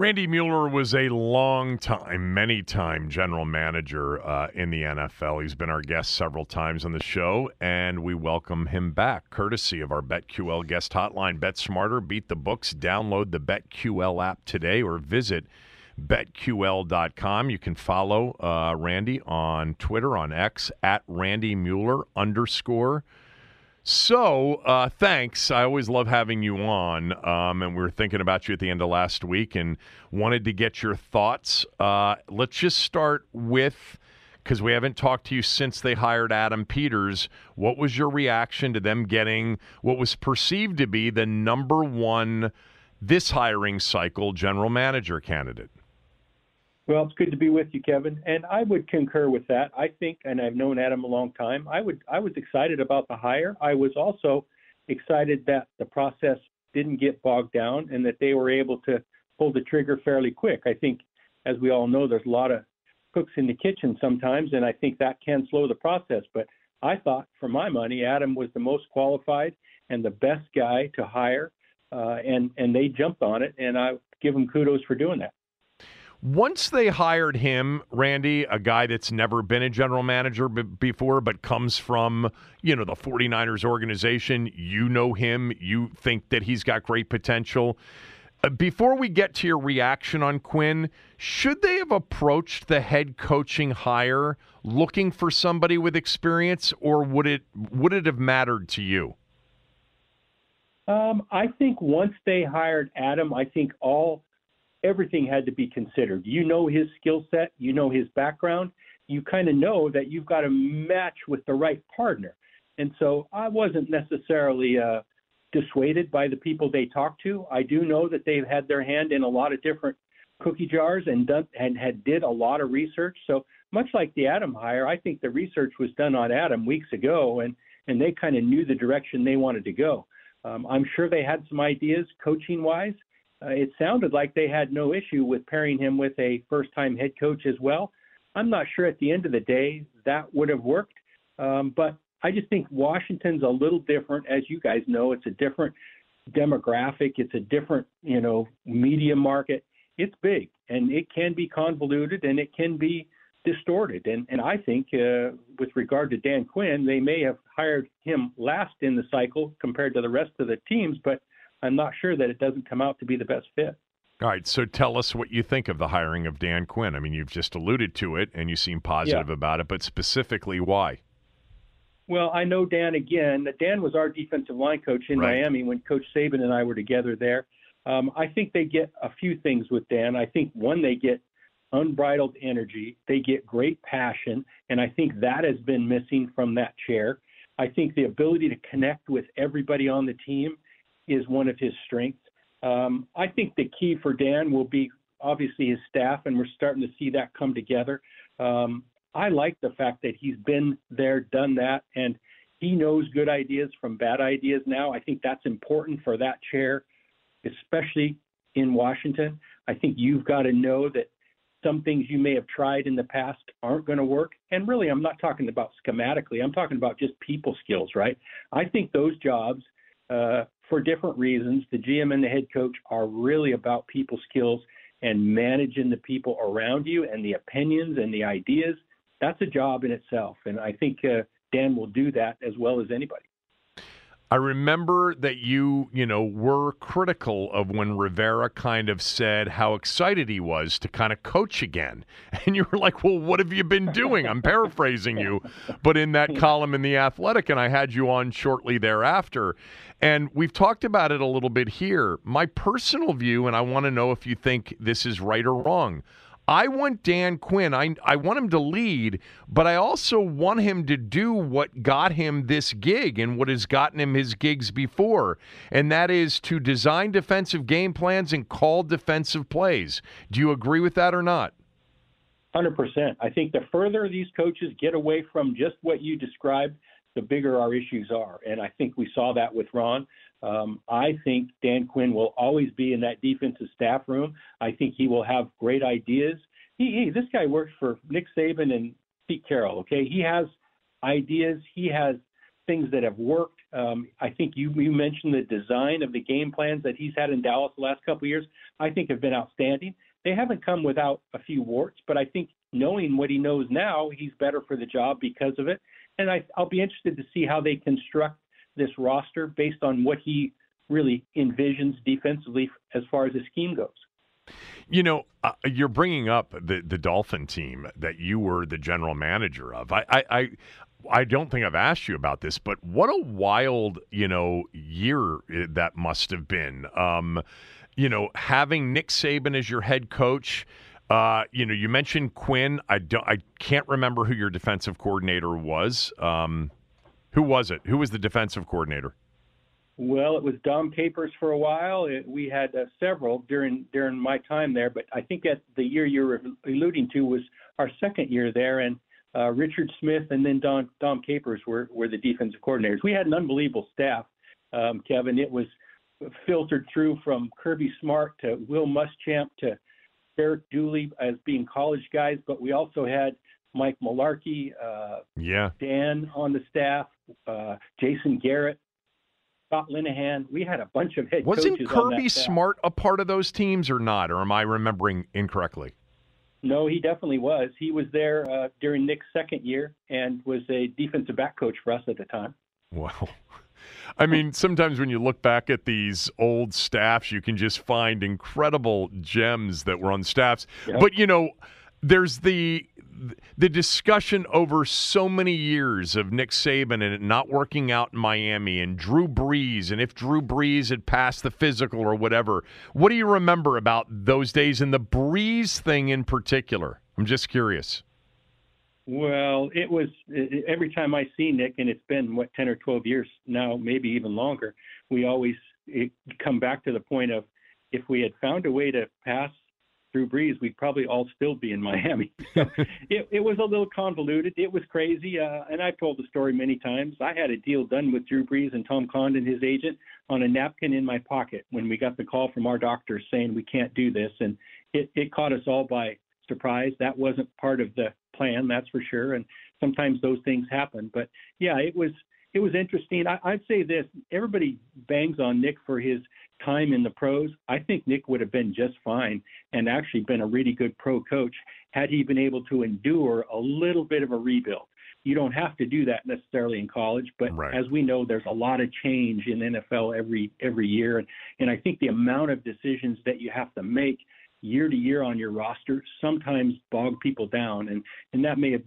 Randy Mueller was a long time, many time general manager uh, in the NFL. He's been our guest several times on the show, and we welcome him back, courtesy of our BetQL guest hotline. Bet smarter, beat the books. Download the BetQL app today or visit betql.com. You can follow uh, Randy on Twitter, on X, at Randy Mueller underscore. So, uh, thanks. I always love having you on. Um, and we were thinking about you at the end of last week and wanted to get your thoughts. Uh, let's just start with because we haven't talked to you since they hired Adam Peters. What was your reaction to them getting what was perceived to be the number one this hiring cycle general manager candidate? Well, it's good to be with you, Kevin, and I would concur with that. I think, and I've known Adam a long time. I would, I was excited about the hire. I was also excited that the process didn't get bogged down and that they were able to pull the trigger fairly quick. I think, as we all know, there's a lot of cooks in the kitchen sometimes, and I think that can slow the process. But I thought, for my money, Adam was the most qualified and the best guy to hire, uh, and and they jumped on it, and I give them kudos for doing that. Once they hired him, Randy, a guy that's never been a general manager b- before, but comes from, you know, the 49ers organization, you know him, you think that he's got great potential. Uh, before we get to your reaction on Quinn, should they have approached the head coaching hire looking for somebody with experience, or would it would it have mattered to you? Um, I think once they hired Adam, I think all everything had to be considered. You know his skill set, you know his background, you kind of know that you've got to match with the right partner. And so I wasn't necessarily uh, dissuaded by the people they talked to. I do know that they've had their hand in a lot of different cookie jars and done and had did a lot of research. So much like the Adam hire, I think the research was done on Adam weeks ago, and and they kind of knew the direction they wanted to go. Um, I'm sure they had some ideas coaching wise, uh, it sounded like they had no issue with pairing him with a first time head coach as well. I'm not sure at the end of the day that would have worked, um, but I just think Washington's a little different. As you guys know, it's a different demographic, it's a different, you know, media market. It's big and it can be convoluted and it can be distorted. And, and I think uh, with regard to Dan Quinn, they may have hired him last in the cycle compared to the rest of the teams, but I'm not sure that it doesn't come out to be the best fit. All right, so tell us what you think of the hiring of Dan Quinn. I mean, you've just alluded to it and you seem positive yeah. about it, but specifically why? Well, I know Dan again. Dan was our defensive line coach in right. Miami when Coach Saban and I were together there. Um, I think they get a few things with Dan. I think one, they get unbridled energy, they get great passion, and I think that has been missing from that chair. I think the ability to connect with everybody on the team is one of his strengths. Um, I think the key for Dan will be obviously his staff, and we're starting to see that come together. Um, I like the fact that he's been there, done that, and he knows good ideas from bad ideas now. I think that's important for that chair, especially in Washington. I think you've got to know that some things you may have tried in the past aren't going to work. And really, I'm not talking about schematically, I'm talking about just people skills, right? I think those jobs uh, for different reasons. The GM and the head coach are really about people skills and managing the people around you and the opinions and the ideas. That's a job in itself. And I think uh, Dan will do that as well as anybody. I remember that you, you know, were critical of when Rivera kind of said how excited he was to kind of coach again. And you were like, well, what have you been doing? I'm paraphrasing you, but in that column in The Athletic, and I had you on shortly thereafter. And we've talked about it a little bit here. My personal view, and I want to know if you think this is right or wrong. I want Dan Quinn. I I want him to lead, but I also want him to do what got him this gig and what has gotten him his gigs before, and that is to design defensive game plans and call defensive plays. Do you agree with that or not? 100%. I think the further these coaches get away from just what you described, the bigger our issues are. And I think we saw that with Ron. Um, I think Dan Quinn will always be in that defensive staff room. I think he will have great ideas. He, he this guy works for Nick Saban and Pete Carroll. Okay, he has ideas. He has things that have worked. Um, I think you, you mentioned the design of the game plans that he's had in Dallas the last couple of years. I think have been outstanding. They haven't come without a few warts, but I think knowing what he knows now, he's better for the job because of it. And I, I'll be interested to see how they construct this roster based on what he really envisions defensively as far as the scheme goes. You know, uh, you're bringing up the the Dolphin team that you were the general manager of. I, I, I I don't think I've asked you about this, but what a wild, you know, year that must have been. Um, you know, having Nick Saban as your head coach. Uh, you know, you mentioned Quinn. I don't. I can't remember who your defensive coordinator was. Um, who was it? Who was the defensive coordinator? Well, it was Dom Capers for a while. It, we had uh, several during during my time there, but I think that the year you're alluding to was our second year there, and uh, Richard Smith and then Don Dom Capers were were the defensive coordinators. We had an unbelievable staff, um, Kevin. It was filtered through from Kirby Smart to Will Muschamp to Derek Dooley as being college guys, but we also had Mike Mularkey, uh, yeah, Dan on the staff, uh, Jason Garrett, Scott Linehan. We had a bunch of head Wasn't coaches. Wasn't Kirby Smart a part of those teams or not? Or am I remembering incorrectly? No, he definitely was. He was there uh, during Nick's second year and was a defensive back coach for us at the time. Wow. I mean, sometimes when you look back at these old staffs, you can just find incredible gems that were on staffs. Yep. But you know, there's the the discussion over so many years of Nick Saban and it not working out in Miami and Drew Brees and if Drew Brees had passed the physical or whatever. What do you remember about those days and the Brees thing in particular? I'm just curious. Well, it was every time I see Nick, and it's been what ten or twelve years now, maybe even longer. We always come back to the point of if we had found a way to pass Drew Brees, we'd probably all still be in Miami. So it, it was a little convoluted. It was crazy. Uh, and I've told the story many times. I had a deal done with Drew Brees and Tom Condon, his agent, on a napkin in my pocket when we got the call from our doctor saying we can't do this. And it, it caught us all by surprise. That wasn't part of the plan, that's for sure. And sometimes those things happen. But yeah, it was it was interesting. I, I'd say this: everybody bangs on Nick for his time in the pros. I think Nick would have been just fine and actually been a really good pro coach had he been able to endure a little bit of a rebuild. You don't have to do that necessarily in college, but right. as we know, there's a lot of change in NFL every every year, and and I think the amount of decisions that you have to make year to year on your roster sometimes bog people down, and and that may have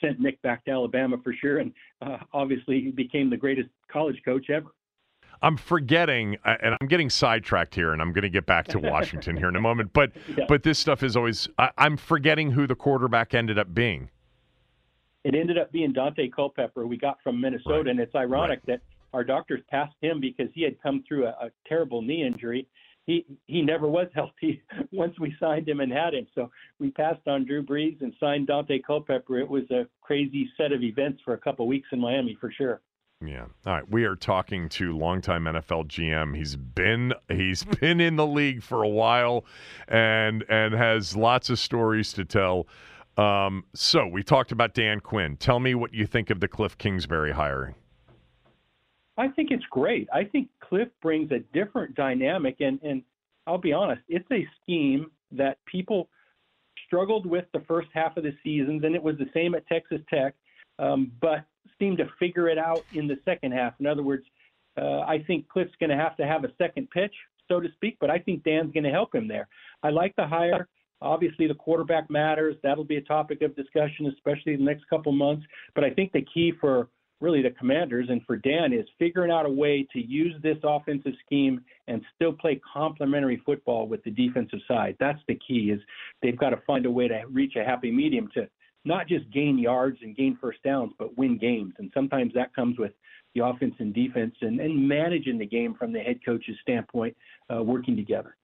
sent Nick back to Alabama for sure, and uh, obviously he became the greatest college coach ever. I'm forgetting, and I'm getting sidetracked here, and I'm going to get back to Washington here in a moment. But yeah. but this stuff is always I, am forgetting who the quarterback ended up being. It ended up being Daunte Culpepper. We got from Minnesota, right. and it's ironic right. that our doctors passed him because he had come through a, a terrible knee injury, he he never was healthy once we signed him and had him. So we passed on Drew Brees and signed Daunte Culpepper. It was a crazy set of events for a couple of weeks in Miami for sure. Yeah. All right. We are talking to longtime NFL GM. He's been he's been in the league for a while, and and has lots of stories to tell. Um, so we talked about Dan Quinn. Tell me what you think of the Cliff Kingsbury hiring. I think it's great. I think Cliff brings a different dynamic, and and I'll be honest, it's a scheme that people struggled with the first half of the seasons, and it was the same at Texas Tech, um, but seemed to figure it out in the second half. In other words, uh, I think Cliff's going to have to have a second pitch, so to speak, but I think Dan's going to help him there. I like the hire. Obviously, the quarterback matters. That'll be a topic of discussion, especially the next couple months. But I think the key for really the commanders and for Dan is figuring out a way to use this offensive scheme and still play complementary football with the defensive side. That's the key is they've got to find a way to reach a happy medium to not just gain yards and gain first downs, but win games. And sometimes that comes with the offense and defense and, and managing the game from the head coach's standpoint, uh, working together.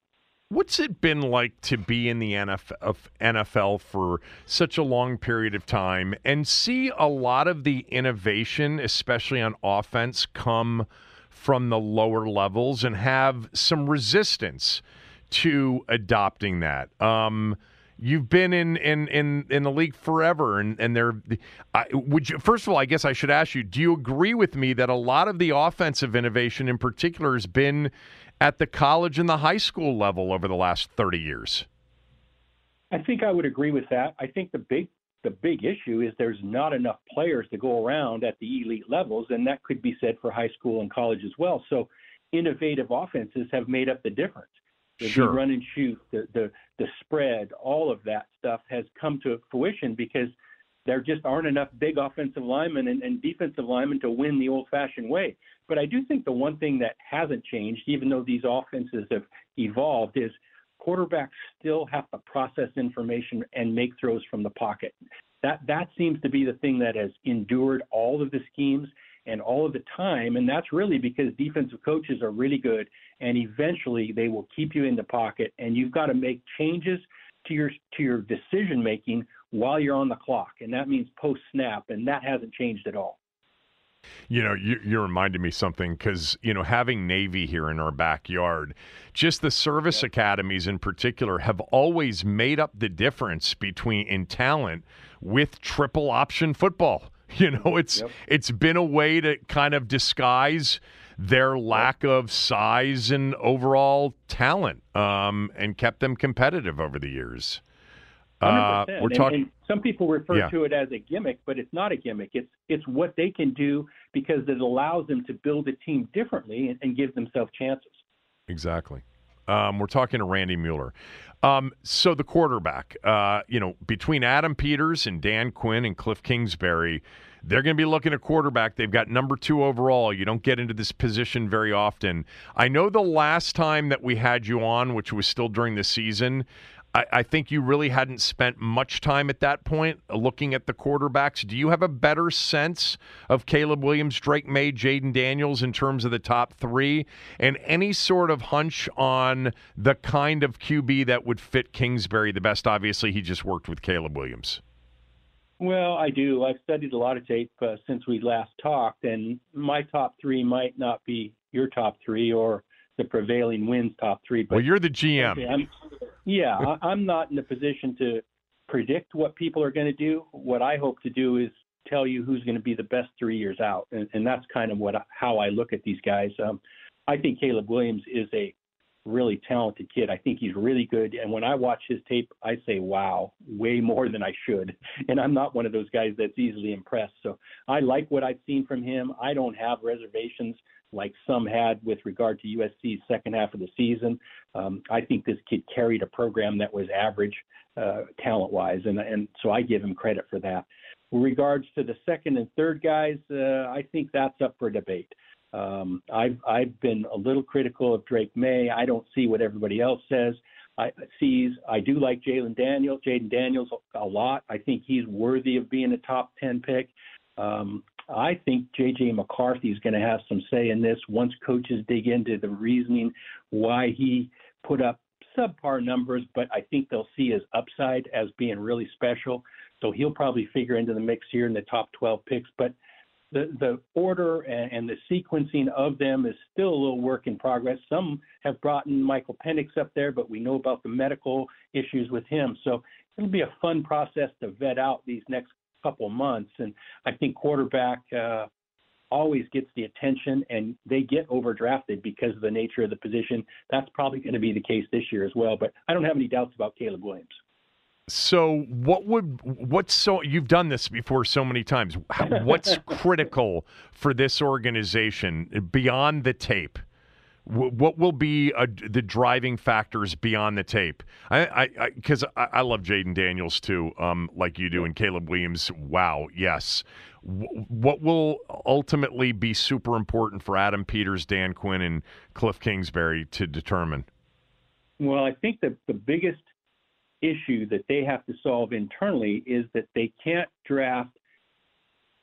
What's it been like to be in the NFL for such a long period of time and see a lot of the innovation, especially on offense, come from the lower levels and have some resistance to adopting that? Um, you've been in in in, in the league forever and and there would you first of all i guess i should ask you do you agree with me that a lot of the offensive innovation in particular has been at the college and the high school level over the last 30 years? I think i would agree with that. I think the big the big issue is there's not enough players to go around at the elite levels and that could be said for high school and college as well. So innovative offenses have made up the difference. The sure. run and shoot, the, the the spread, all of that stuff has come to fruition because there just aren't enough big offensive linemen and, and defensive linemen to win the old-fashioned way. But I do think the one thing that hasn't changed, even though these offenses have evolved, is quarterbacks still have to process information and make throws from the pocket. That that seems to be the thing that has endured all of the schemes and all of the time. And that's really because defensive coaches are really good, and eventually they will keep you in the pocket, and you've got to make changes to your to your decision making while you're on the clock, and that means post snap, and that hasn't changed at all. You know, you, you reminded me something because you know having Navy here in our backyard, just the service academies in particular have always made up the difference between in talent with triple option football. You know, it's yep. it's been a way to kind of disguise their lack of size and overall talent, um, and kept them competitive over the years. Uh, we're talking. some people refer yeah. to it as a gimmick, but it's not a gimmick. It's it's what they can do because it allows them to build a team differently and, and give themselves chances. Exactly. Um, we're talking to Randy Mueller. Um, so the quarterback, uh, you know, between Adam Peters and Dan Quinn and Cliff Kingsbury, they're going to be looking at quarterback. They've got number two overall. You don't get into this position very often. I know the last time that we had you on, which was still during the season, I, I, think you really hadn't spent much time at that point looking at the quarterbacks. Do you have a better sense of Caleb Williams, Drake Maye, Jayden Daniels in terms of the top three, and any sort of hunch on the kind of QB that would fit Kingsbury the best? Obviously, he just worked with Caleb Williams. Well, I do. I've studied a lot of tape uh, since we last talked, and my top three might not be your top three or the prevailing wins top three. But well, you're the GM. Okay, I'm, yeah, I, I'm not in a position to predict what people are going to do. What I hope to do is tell you who's going to be the best three years out, and, and that's kind of what how I look at these guys. Um, I think Caleb Williams is a really talented kid. I think he's really good. And when I watch his tape, I say, wow, way more than I should. And I'm not one of those guys that's easily impressed. So I like what I've seen from him. I don't have reservations like some had with regard to USC's second half of the season. Um, I think this kid carried a program that was average uh, talent wise. And, and so I give him credit for that. With regards to the second and third guys, uh, I think that's up for debate. Um, I've I've been a little critical of Drake Maye. I don't see what everybody else says. I sees. I do like Jalen Daniels, Jayden Daniels a lot. I think he's worthy of being a top ten pick. Um, I think J.J. McCarthy is going to have some say in this once coaches dig into the reasoning why he put up subpar numbers, but I think they'll see his upside as being really special. So he'll probably figure into the mix here in the top 12 picks. But the, the order and, and, the sequencing of them is still a little work in progress. Some have brought in Michael Penix up there, but we know about the medical issues with him. So it'll be a fun process to vet out these next couple months. And I think quarterback uh, always gets the attention, and they get overdrafted because of the nature of the position. That's probably going to be the case this year as well. But I don't have any doubts about Caleb Williams. So, what would what's so you've done this before so many times? What's critical for this organization beyond the tape? What will be a, the driving factors beyond the tape? I because I, I, I, love Jayden Daniels too, um, like you do, and Caleb Williams. Wow, yes. what will ultimately be super important for Adam Peters, Dan Quinn, and Cliff Kingsbury to determine? Well, I think that the biggest issue that they have to solve internally is that they can't draft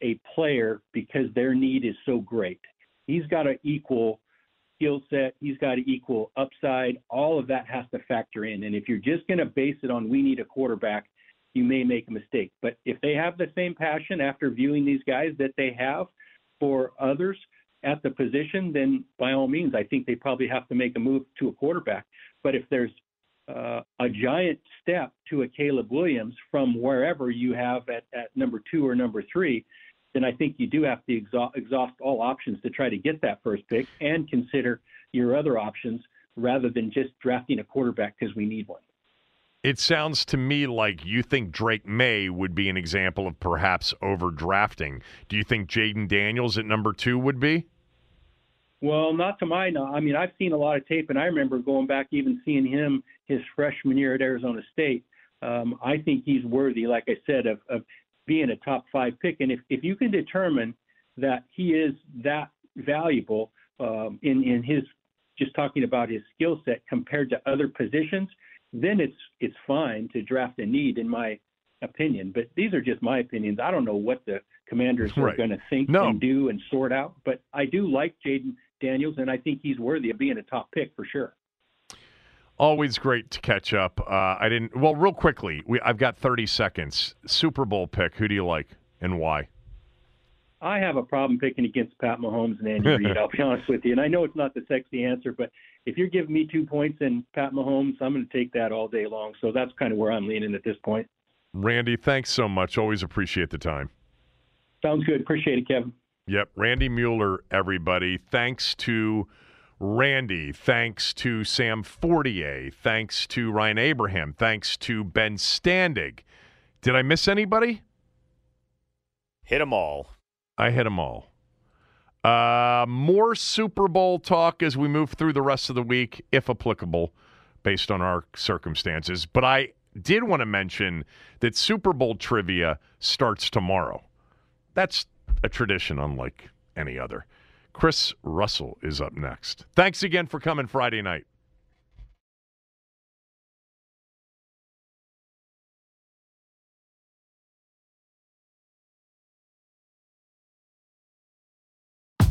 a player because their need is so great. He's got to equal skill set, he's got to equal upside. All of that has to factor in. And if you're just going to base it on we need a quarterback, you may make a mistake. But if they have the same passion after viewing these guys that they have for others at the position, then by all means, I think they probably have to make a move to a quarterback. But if there's uh, a giant step to a Caleb Williams from wherever you have at, at number two or number three, then I think you do have to exhaust, exhaust all options to try to get that first pick and consider your other options rather than just drafting a quarterback because we need one. It sounds to me like you think Drake Maye would be an example of perhaps overdrafting. Do you think Jayden Daniels at number two would be? Well, not to my knowledge. I mean, I've seen a lot of tape, and I remember going back even seeing him his freshman year at Arizona State. Um, I think he's worthy, like I said, of, of being a top five pick. And if, if you can determine that he is that valuable um, in, in his just talking about his skill set compared to other positions – then it's it's fine to draft a need, in my opinion. But these are just my opinions. I don't know what the commanders right. are going to think no. and do and sort out. But I do like Jayden Daniels, and I think he's worthy of being a top pick for sure. Always great to catch up. Uh, I didn't. Well, real quickly, we, I've got 30 seconds. Super Bowl pick. Who do you like and why? I have a problem picking against Pat Mahomes and Andy Reid. I'll be honest with you, and I know it's not the sexy answer, but if you're giving me two points and Pat Mahomes, I'm going to take that all day long. So that's kind of where I'm leaning at this point. Randy, thanks so much. Always appreciate the time. Sounds good. Appreciate it, Kevin. Yep, Randy Mueller, everybody. Thanks to Randy. Thanks to Sam Fortier. Thanks to Ryan Abraham. Thanks to Ben Standig. Did I miss anybody? Hit them all. I hit them all. Uh, more Super Bowl talk as we move through the rest of the week, if applicable, based on our circumstances. But I did want to mention that Super Bowl trivia starts tomorrow. That's a tradition unlike any other. Chris Russell is up next. Thanks again for coming Friday night.